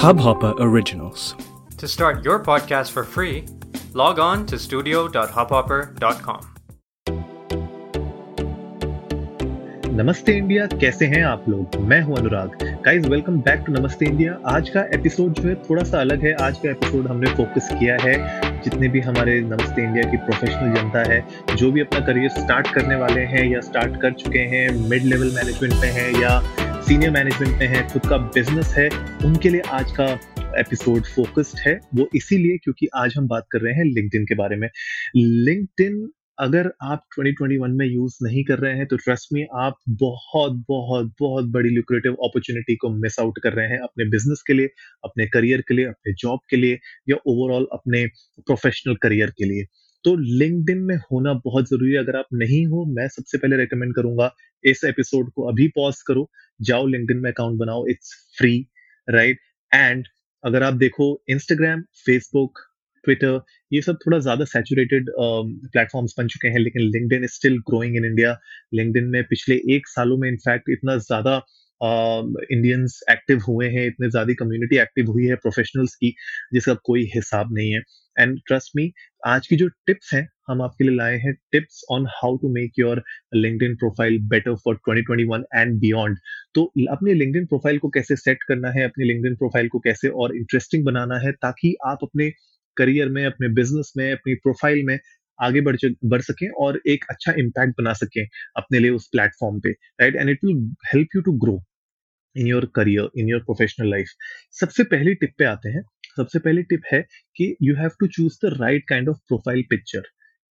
Hubhopper Originals. To start your podcast for free, log on to studio.hubhopper.com. नमस्ते India कैसे हैं आप लोग मैं हूँ Anurag guys welcome back to Namaste India आज का एपिसोड जो है थोड़ा सा अलग है आज का एपिसोड हमने फोकस किया है जितने भी हमारे नमस्ते इंडिया की प्रोफेशनल जनता है जो भी अपना करियर स्टार्ट करने वाले हैं या स्टार्ट कर चुके हैं मिड लेवल मैनेजमेंट में हैं या सीनियर मैनेजमेंट में हैं, खुद का बिज़नेस है, उनके लिए आज का एपिसोड फोकस्ड है। वो इसीलिए क्योंकि आज हम बात कर रहे हैं लिंक्डइन के बारे में। लिंक्डइन अगर आप 2021 में यूज़ नहीं कर रहे हैं तो ट्रस्ट में आप बहुत बहुत बहुत बड़ी लुक्रेटिव अपॉर्चुनिटी को मिस आउट कर रहे हैं अपने बिज़नेस के लिए, अपने करियर के लिए, अपने जॉब के लिए, या ओवरऑल अपने प्रोफेशनल करियर के लिए। तो लिंक्डइन में होना बहुत ज़रूरी है। अगर आप नहीं हो मैं सबसे पहले रेकमेंड करूँगा इस एपिसोड को अभी पॉज करो। जाओ लिंक्डइन में अकाउंट बनाओ इट्स फ्री राइट एंड अगर आप देखो इंस्टाग्राम फेसबुक ट्विटर ये सब थोड़ा ज़्यादा सैचुरेटेड प्लेटफॉर्म्स बन चुके हैं लेकिन LinkedIn is still growing in India LinkedIn में पिछले एक सालों में इनफैक्ट इतना ज़्यादा इंडियंस uh, एक्टिव हुए हैं इतने ज़्यादा कम्युनिटी एक्टिव हुई है प्रोफेशनल्स की जिसका कोई हिसाब नहीं है। एंड ट्रस्ट मी आज की जो टिप्स हैं, हम आपके लिए लाए हैं tips on how to make your LinkedIn profile better for 2021 and beyond तो अपनी लिंक्डइन प्रोफ़ाइल को कैसे सेट करना है, अपनी लिंक्डइन प्रोफ़ाइल को कैसे और इंटरेस्टिंग बनाना है, ताकि आप अपने करियर में, अपने बिज़नेस में, अपनी प्रोफ़ाइल में आगे बढ़ बढ़ सकें और एक अच्छा इम्पैक्ट बना सकें अपने लिए उस प्लेटफॉर्म पे right and it will help you to grow in your career in your professional life सबसे पहली टिप पे आते हैं सबसे पहली टिप है कि you have to choose the right kind of profile picture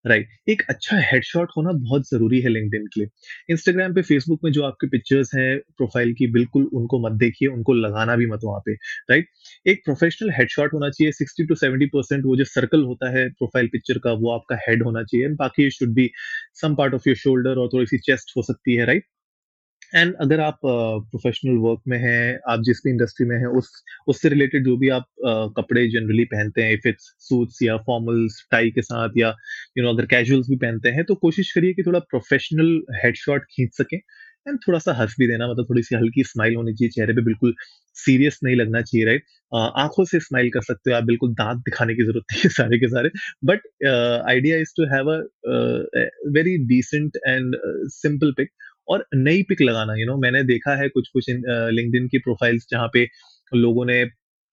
right right. एक अच्छा हेडशॉट होना बहुत ज़रूरी है लिंक्डइन के लिए इंस्टाग्राम पे फेसबुक में जो आपके पिक्चर्स हैं प्रोफ़ाइल की, बिल्कुल उनको मत देखिए, उनको लगाना भी मत वहाँ पे राइट right? एक प्रोफेशनल हेडशॉट होना चाहिए सिक्सटी टू सेवेंटी परसेंट वो जो सर्कल होता है प्रोफ़ाइल पिक्चर का, वो आपका हेड होना चाहिए बाकी should be some part of your shoulder और थोड़ी सी चेस्ट हो सकती है राइट right? एंड अगर आप प्रोफेशनल uh, वर्क में हैं आप जिस भी इंडस्ट्री में हैं उस उससे रिलेटेड जो भी आप uh, कपड़े जनरली पहनते हैं इफ़ इट्स सूट्स या फॉर्मल्स टाई के साथ या यू you नो know, अगर कैजुअल्स भी पहनते हैं तो कोशिश करिए कि थोड़ा प्रोफेशनल हेडशॉट खींच सकें। एंड थोड़ा सा हंस भी देना मतलब थोड़ी सी हल्की स्माइल होनी चाहिए चेहरे पे बिल्कुल सीरियस नहीं लगना चाहिए राइट आँखों से स्माइल कर सकते हो आप बिल्कुल दांत दिखाने की ज़रूरत नहीं है सारे के सारे। But idea is to have a very decent and simple pic और नई पिक लगाना यू you नो know, मैंने देखा है कुछ कुछ लिंक्डइन की प्रोफाइल्स जहाँ पे लोगों ने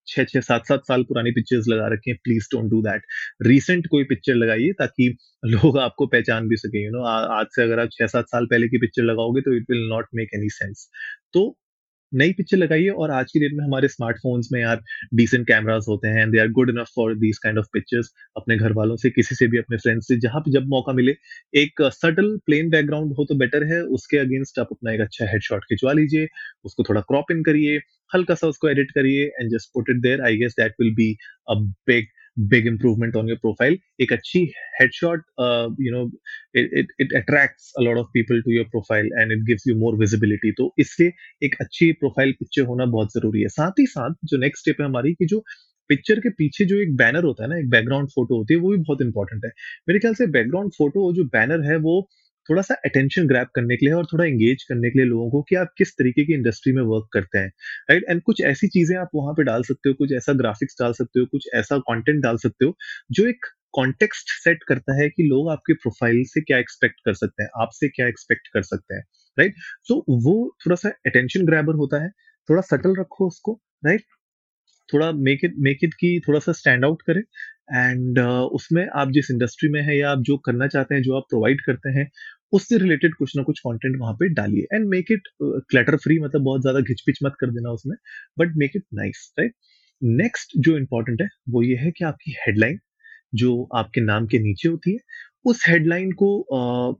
छह छह सात सात साल पुरानी पिक्चर्स लगा रखी हैं। Please don't do that recent कोई पिक्चर लगाइए ताकि लोग आपको पहचान भी सके यू नो आज से अगर आप छह सात साल पहले की पिक्चर लगाओगे तो it will not make any sense तो नई पिक्चर लगाइए और आज की डेट में हमारे स्मार्टफोन्स में यार डिसेंट कैमरास होते हैं they are good enough for these kind of pictures अपने घर वालों से, किसी से भी अपने फ्रेंड्स से, जहाँ पे जब मौका मिले, एक सटल प्लेन बैकग्राउंड हो तो बेटर है, उसके अगेंस्ट आप अपना एक अच्छा हेडशॉट खिंचवा लीजिए, उसको थोड़ा क्रॉप इन करिए, हल्का सा उसको एडिट करिए and just put it there I guess that will be a big big improvement on your profile एक अच्छी headshot uh, you know it, it it attracts a lot of people to your profile and it gives you more visibility तो इसलिए एक अच्छी profile picture होना बहुत ज़रूरी है साथ ही साथ जो next step है हमारी कि जो पिक्चर के पीछे जो एक बैनर होता है ना एक बैकग्राउंड फ़ोटो होती है वो भी बहुत इंपॉर्टेंट है मेरे ख्याल से बैकग्राउंड फ़ोटो जो बैनर है वो थोड़ा सा अटेंशन ग्रैप करने के लिए और थोड़ा एंगेज करने के लिए लोगों को कि आप किस तरीके की इंडस्ट्री में वर्क करते हैं राइट एंड कुछ ऐसी चीज़ें आप वहाँ पे डाल सकते हो कुछ ऐसा ग्राफिक्स डाल सकते हो कुछ ऐसा कंटेंट डाल सकते हो जो एक कॉन्टेक्स्ट सेट करता है कि लोग आपके प्रोफ़ाइल से क्या एक्सपेक्ट कर सकते हैं आपसे क्या एक्सपेक्ट कर सकते हैं राइट सो so, वो थोड़ा सा अटेंशन ग्रैबर होता है थोड़ा सटल रखो उसको राइट थोड़ा मेक इट मेक इट की थोड़ा सा स्टैंड आउट करे एंड uh, उसमें आप जिस इंडस्ट्री में है या आप जो करना चाहते हैं जो आप प्रोवाइड करते हैं उससे रिलेटेड कुछ ना कुछ कंटेंट वहाँ पे डालिए। And make it clutter free मतलब बहुत ज़्यादा घिचपिच मत कर देना उसमें but make it nice right next जो इंपॉर्टेंट है वो ये है कि आपकी हेडलाइन जो आपके नाम के नीचे होती है उस हेडलाइन को आ,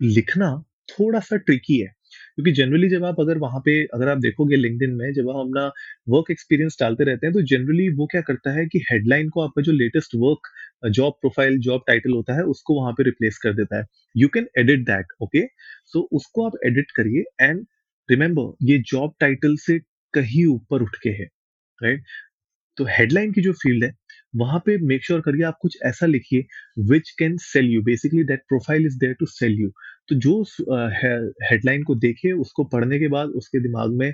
लिखना थोड़ा सा ट्रिकी है। क्योंकि जनरली जब आप अगर वहाँ पे, अगर आप देखोगे लिंक्डइन में, जब हम अपना वर्क एक्सपीरियंस डालते रहते हैं तो जनरली वो क्या करता है कि हेडलाइन को आपका जो latest work job profile job title होता है, उसको वहाँ पे रिप्लेस कर देता है। You can edit that okay so उसको आप एडिट करिए एंड रिमेंबर ये जॉब टाइटल से कहीं ऊपर उठ के है राइट तो हेडलाइन की जो फ़ील्ड है, वहाँ पे मेक श्योर करिए आप कुछ ऐसा लिखिए which can sell you basically that profile is there to sell you तो जो हेडलाइन को देखे, उसको पढ़ने के बाद उसके दिमाग में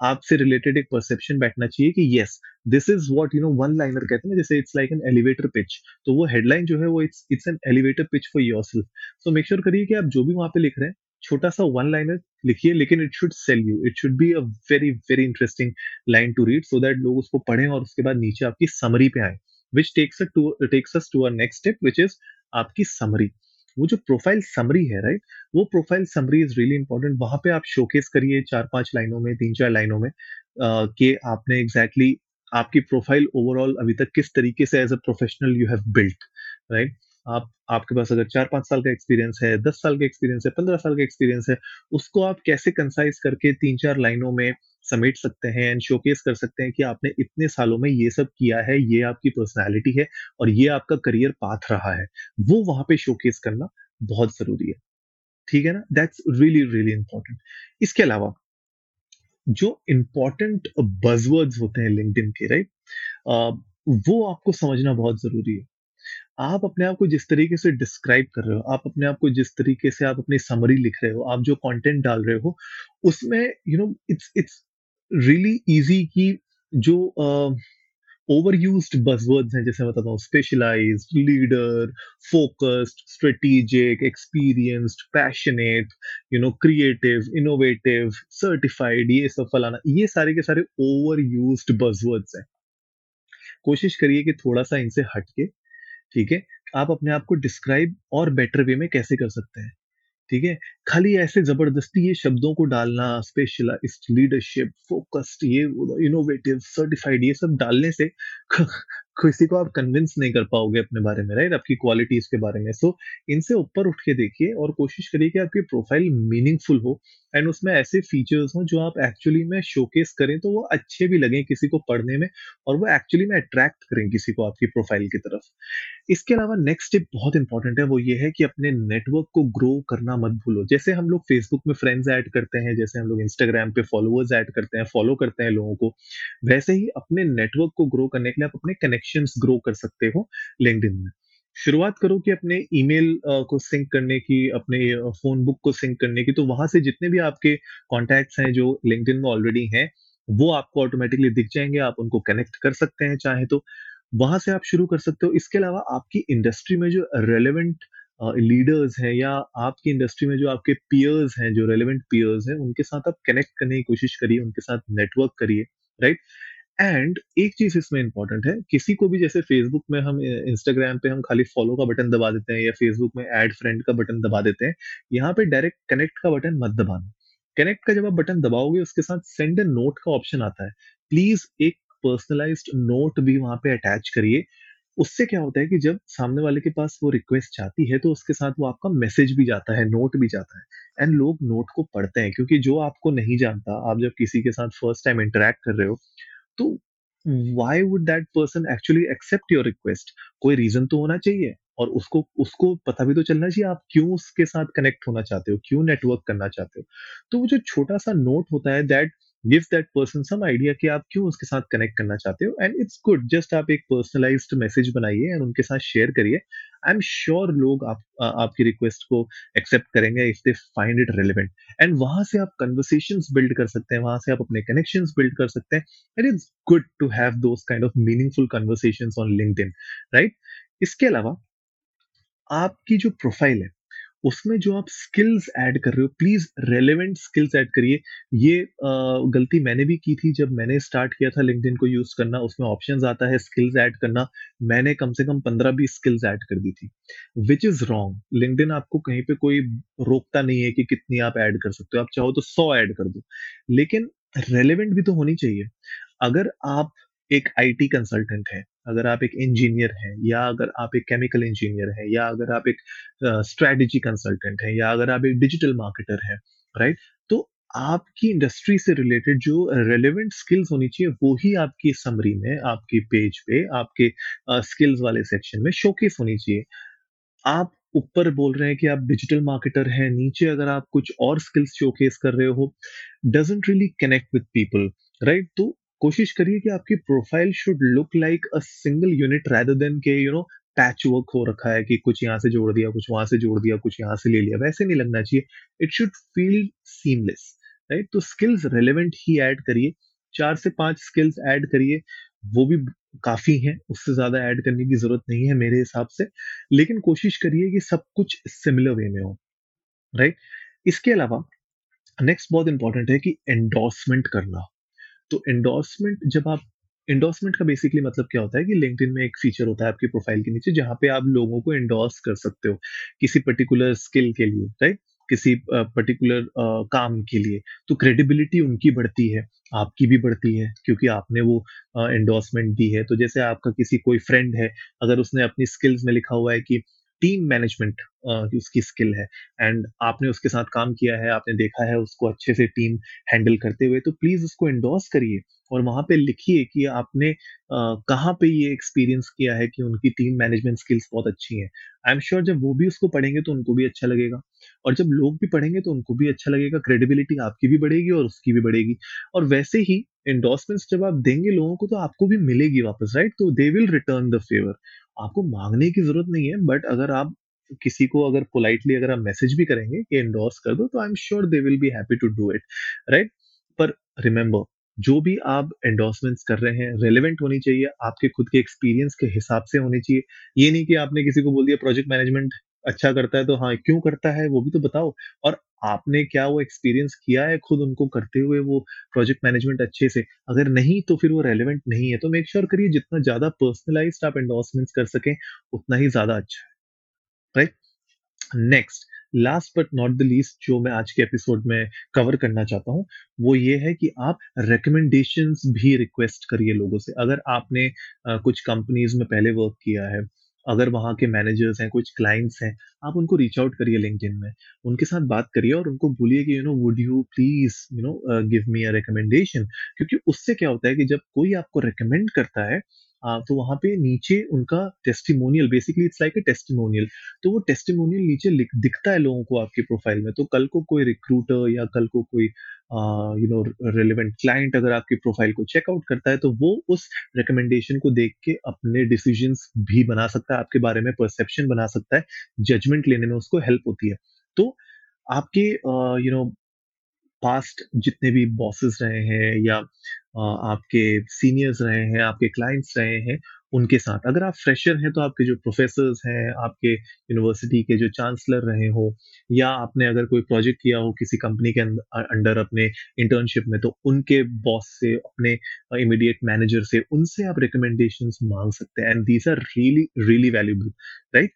आपसे रिलेटेड एक परसेप्शन बैठना चाहिए कि yes this is what you know one liner कहते हैं जैसे it's like an elevator pitch तो वो हेडलाइन जो है वो it's it's an elevator pitch for yourself so make sure करिए कि आप जो भी वहाँ पे लिख रहे हैं छोटा सा वन लाइनर लिखिए, लेकिन it should sell you it should be a very very interesting line to read so that लोग उसको पढ़ें और उसके बाद नीचे आपकी समरी पे आए which takes takes us to our next step which is आपकी समरी वो जो प्रोफ़ाइल समरी है राइट वो profile summary is really important वहाँ पे आप शोकेस करिए चार पाँच लाइनों में तीन चार लाइनों में कि आपने एग्जैक्टली exactly आपकी प्रोफ़ाइल ओवरऑल अभी तक किस तरीके से as a professional you have built right आप आपके पास अगर चार पाँच साल का एक्सपीरियंस है, दस साल का एक्सपीरियंस है, पंद्रह साल का एक्सपीरियंस है, उसको आप कैसे कंसाइज करके तीन चार लाइनों में समेट सकते हैं एंड शोकेस कर सकते हैं कि आपने इतने सालों में ये सब किया है, ये आपकी पर्सनैलिटी है और ये आपका करियर पाथ रहा है, वो वहाँ पे शोकेस करना बहुत ज़रूरी है। ठीक है ना? दैट्स रियली रियली इंपॉर्टेंट इसके अलावा, जो इंपॉर्टेंट बजवर्ड्स होते हैं लिंक्डइन के राइट वो आपको समझना बहुत ज़रूरी है। आप अपने आप को जिस तरीके से डिस्क्राइब कर रहे हो, आप अपने आप को जिस तरीके से आप अपनी समरी लिख रहे हो, आप जो कंटेंट डाल रहे हो, उसमें you know it's it's really easy कि जो ओवर यूज़ बजवर्ड्स हैं, जैसे बताता हूँ specialize leader focused strategic experienced passionate you know creative innovative certified ये सब फलाना, ये सारे के सारे ओवर यूज़ बजवर्ड्स हैं। कोशिश करिए कि थोड़ा सा इनसे हटके ठीक है? आप अपने आप को डिस्क्राइब और बेटर वे में कैसे कर सकते हैं? ठीक है? खाली ऐसे ज़बरदस्ती ये शब्दों को डालना स्पेशलाइज लीडरशिप फोकस्ड ये इनोवेटिव सर्टिफाइड ये सब डालने से किसी को आप कन्विंस नहीं कर पाओगे अपने बारे में राइट आपकी क्वालिटीज के बारे में। सो so, इनसे ऊपर उठ के देखिए और कोशिश करिए कि आपकी प्रोफ़ाइल मीनिंगफुल हो। एंड उसमें ऐसे फीचर्स हो जो आप एक्चुअली में शोकेस करें तो वो अच्छे भी लगे किसी को पढ़ने में और वो एक्चुअली में अट्रैक्ट करें किसी को आपकी प्रोफ़ाइल की तरफ़। इसके अलावा नेक्स्ट स्टेप बहुत इंपॉर्टेंट है वो ये है कि अपने नेटवर्क को ग्रो करना मत भूलो। जैसे हम लोग फेसबुक में फ्रेंड्स ऐड करते हैं जैसे हम लोग इंस्टाग्राम पे फॉलोअर्स ऐड करते हैं फॉलो करते हैं लोगों को वैसे ही अपने नेटवर्क को ग्रो करने के लिए आप अपने कनेक्शंस ग्रो कर सकते हो लिंक्डइन में। शुरुआत करो कि अपने ईमेल को सिंक करने की, अपने फ़ोन बुक को सिंक करने की तो वहाँ से जितने भी आपके कॉन्टैक्ट्स हैं जो लिंक्डइन में ऑलरेडी हैं, वो आपको ऑटोमेटिकली दिख जाएँगे, आप उनको कनेक्ट कर सकते हैं चाहे तो। वहाँ से आप शुरू कर सकते हो। इसके अलावा आपकी इंडस्ट्री में जो रेलेवेंट लीडर्स हैं या आपकी इंडस्ट्री में जो आपके पियर्स हैं, जो रेलिवेंट पियर्स हैं, उनके साथ आप कनेक्ट करने की कोशिश करिए, उनके साथ नेटवर्क करिए राइट एंड एक चीज़ इसमें इंपॉर्टेंट है, किसी को भी जैसे फेसबुक में हम इंस्टाग्राम पे हम खाली फॉलो का बटन दबा देते हैं या फेसबुक में एड फ्रेंड का बटन दबा देते हैं, यहाँ पे डायरेक्ट कनेक्ट का बटन मत दबाना। कनेक्ट का जब आप बटन दबाओगे, उसके साथ सेंड ए नोट का ऑप्शन आता है। प्लीज़ एक पर्सनलाइज्ड नोट भी वहाँ पे अटैच करिए। उससे क्या होता है कि जब सामने वाले के पास वो रिक्वेस्ट जाती है तो उसके साथ वो आपका मैसेज भी जाता है नोट भी जाता है। एंड लोग नोट को पढ़ते हैं, क्योंकि जो आपको नहीं जानता, आप जब किसी के साथ फ़र्स्ट टाइम इंटरेक्ट कर रहे हो तो why would that person actually accept your request कोई रीजन तो होना चाहिए और उसको उसको पता भी तो चलना चाहिए आप क्यों उसके साथ कनेक्ट होना चाहते हो, क्यों नेटवर्क करना चाहते हो? तो वो जो छोटा सा नोट होता है that give that person some idea कि आप क्यों उसके साथ कनेक्ट करना चाहते हो एंड इट्स गुड जस्ट आप एक पर्सनलाइज्ड मैसेज बनाइए एंड उनके साथ शेयर करिए आई एम श्योर लोग आप आपकी रिक्वेस्ट को एक्सेप्ट करेंगे if they find it relevant and वहाँ से आप कन्वर्सेशन बिल्ड कर सकते हैं, वहाँ से आप अपने कनेक्शन बिल्ड कर सकते हैं and it's good to have those kind of meaningful conversation on link right इसके अलावा, आपकी जो प्रोफ़ाइल है उसमें जो आप स्किल्स ऐड कर रहे हो प्लीज़ रेलेवेंट स्किल्स ऐड करिए। ये गलती मैंने भी की थी जब मैंने स्टार्ट किया था लिंक्डइन को यूज़ करना, उसमें ऑप्शन आता है स्किल्स ऐड करना, मैंने कम से कम पंद्रह बीस स्किल्स ऐड कर दी थी। विच इज़ रॉन्ग लिंक्डइन आपको कहीं पे कोई रोकता नहीं है कि कितनी आप ऐड कर सकते हो। आप चाहो तो सौ ऐड कर दो। लेकिन रेलिवेंट भी तो होनी चाहिए। अगर आप एक आईटी कंसल्टेंट है अगर आप एक इंजीनियर हैं या अगर आप एक केमिकल इंजीनियर हैं या अगर आप एक स्ट्रेटजी कंसल्टेंट हैं या अगर आप एक डिजिटल मार्केटर हैं राइट तो आपकी इंडस्ट्री से रिलेटेड जो रेलेवेंट स्किल्स होनी चाहिए वो ही आपकी समरी में आपके पेज पे आपके स्किल्स uh, वाले सेक्शन में शोकेस होनी चाहिए। आप ऊपर बोल रहे हैं कि आप डिजिटल मार्केटर हैं नीचे अगर आप कुछ और स्किल्स शोकेस कर रहे हो doesn't really connect with people right तो कोशिश करिए कि आपकी profile should look like a single unit rather than के यू नो पैच वर्क हो रखा है कि कुछ यहाँ से जोड़ दिया, कुछ वहाँ से जोड़ दिया, कुछ यहाँ से ले लिया। वैसे नहीं लगना चाहिए। It should feel seamless right तो स्किल्स रेलिवेंट ही ऐड करिए। चार से पाँच स्किल्स ऐड करिए। वो भी काफ़ी हैं, उससे ज़्यादा ऐड करने की ज़रूरत नहीं है मेरे हिसाब से। लेकिन कोशिश करिए कि सब कुछ सिमिलर वे में हो राइट इसके अलावा नेक्स्ट बहुत इंपॉर्टेंट है कि एंडोर्समेंट करना। तो एंडोर्समेंट जब आप एंडोर्समेंट का बेसिकली मतलब क्या होता है कि लिंक्डइन में एक फीचर होता है आपके प्रोफ़ाइल के नीचे जहाँ पे आप लोगों को एंडोर्स कर सकते हो किसी पर्टिकुलर स्किल के लिए राइट किसी पर्टिकुलर काम के लिए। तो क्रेडिबिलिटी उनकी बढ़ती है, आपकी भी बढ़ती है, क्योंकि आपने वो एंडोर्समेंट दी है। तो जैसे आपका किसी कोई फ्रेंड है, अगर उसने अपनी स्किल्स में लिखा हुआ है कि टीम मैनेजमेंट उसकी स्किल है। एंड आपने उसके साथ काम किया है, आपने देखा है उसको अच्छे से टीम हैंडल करते हुए तो प्लीज़ उसको एंडोर्स करिए और वहाँ पे लिखिए कि आपने कहाँ पे ये एक्सपीरियंस किया है कि उनकी टीम मैनेजमेंट स्किल्स बहुत अच्छी हैं। आई एम श्योर जब वो भी उसको पढ़ेंगे तो उनको भी अच्छा लगेगा। और जब लोग भी पढ़ेंगे तो उनको भी अच्छा लगेगा क्रेडिबिलिटी आपकी भी बढ़ेगी और उसकी भी बढ़ेगी। और वैसे ही एंडोर्समेंट्स जब आप देंगे लोगों को तो आपको भी मिलेगी वापस राइट तो they will return the favour आपको मांगने की ज़रूरत नहीं है बट अगर आप किसी को अगर पोलाइटली अगर आप मैसेज भी करेंगे कि एंडोर्स कर दो तो I am sure they will be happy to do it right पर रिमेंबर जो भी आप एंडोर्समेंट्स कर रहे हैं रेलिवेंट होनी चाहिए, आपके खुद के एक्सपीरियंस के हिसाब से होनी चाहिए। ये नहीं कि आपने किसी को बोल दिया प्रोजेक्ट मैनेजमेंट अच्छा करता है तो हाँ क्यों करता है वो भी तो बताओ। और आपने क्या वो एक्सपीरियंस किया है खुद उनको करते हुए वो प्रोजेक्ट मैनेजमेंट अच्छे से? अगर नहीं तो फिर वो रेलिवेंट नहीं है। तो मेक श्योर करिए जितना ज़्यादा पर्सनलाइज आप एंडोर्समेंट्स कर सकें उतना ही ज़्यादा अच्छा है। Right next last but not the least जो मैं आज के एपिसोड में कवर करना चाहता हूँ वो ये है कि आप रिकमेंडेशन भी रिक्वेस्ट करिए लोगों से। अगर आपने uh, कुछ कंपनीज़ में पहले वर्क किया है अगर वहाँ के मैनेजर्स हैं, कुछ क्लाइंट्स हैं, आप उनको रीच आउट करिए लिंक्डइन में। उनके साथ बात करिए और उनको बोलिए कि you know would you please you know give me a recommendation क्योंकि उससे क्या होता है कि जब कोई आपको रिकमेंड करता है तो वहाँ पे नीचे उनका testimonial basically it's like a testimonial तो वो टेस्टिमोनियल नीचे दिखता है लोगों को आपके प्रोफ़ाइल में। तो कल को कोई रिक्रूटर या कल को कोई यू नो रिलेवेंट क्लाइंट अगर आपकी प्रोफ़ाइल को चेकआउट करता है तो वो उस रिकमेंडेशन को देख के अपने डिसीज़न भी बना सकता है, आपके बारे में परसेप्शन बना सकता है जजमेंट लेने में उसको हेल्प होती है। तो आपके यू नो पास्ट जितने भी बॉसेस रहे हैं या आपके सीनियर्स रहे हैं, आपके क्लाइंट्स रहे हैं, उनके साथ। अगर आप फ्रेशर हैं तो आपके जो प्रोफेसर्स हैं, आपके यूनिवर्सिटी के जो चांसलर रहे हो, या आपने अगर कोई प्रोजेक्ट किया हो किसी कंपनी के अंडर अपने इंटर्नशिप में तो उनके बॉस से, अपने इमीडिएट मैनेजर से, उनसे आप रिकमेंडेशन मांग सकते हैं। And these are really really valuable right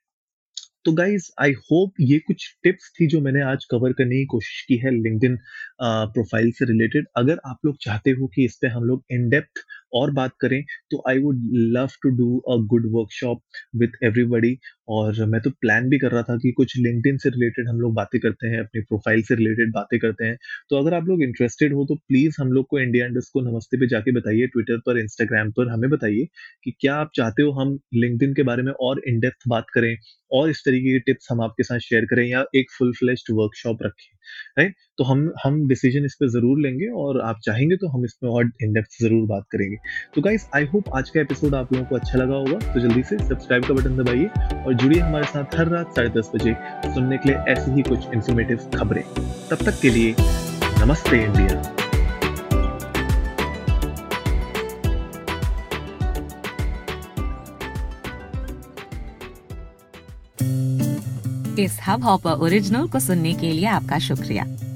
तो गाइज़ आई होप ये कुछ टिप्स थी जो मैंने आज कवर करने की कोशिश की है लिंकड प्रोफ़ाइल से रिलेटेड अगर आप लोग चाहते हो कि इस पे हम लोग इन डेप्थ और बात करें तो I would love to do a good workshop with everybody और मैं तो प्लान भी कर रहा था कि कुछ लिंक्डइन से रिलेटेड हम लोग बातें करते हैं, अपनी प्रोफ़ाइल से रिलेटेड बातें करते हैं। तो अगर आप लोग इंटरेस्टेड हो तो प्लीज़ हम लोग को इंडिया इंडस्ट को नमस्ते पे जाके बताइए ट्विटर पर इंस्टाग्राम पर हमें बताइए कि क्या आप चाहते हो हम लिंक्डइन के बारे में और इन डेप्थ बात करें और इस तरीके की टिप्स हम आपके साथ शेयर करें या एक फुल फ्लेश्ड वर्कशॉप रखें राइट तो हम हम डिसीज़न इस पर ज़रूर लेंगे और आप चाहेंगे तो हम इसमें और इन डेप्थ ज़रूर बात करेंगे। तो गाइस आई होप आज का एपिसोड आप लोगों को अच्छा लगा होगा। तो जल्दी से सब्सक्राइब का बटन दबाइए और जुड़िए हमारे साथ हर रात साढ़े दस बजे सुनने के लिए ऐसी ही कुछ इंफॉर्मेटिव खबरें। तब तक के लिए नमस्ते इंडिया। इस हब हॉपर ओरिजिनल को सुनने के लिए आपका शुक्रिया।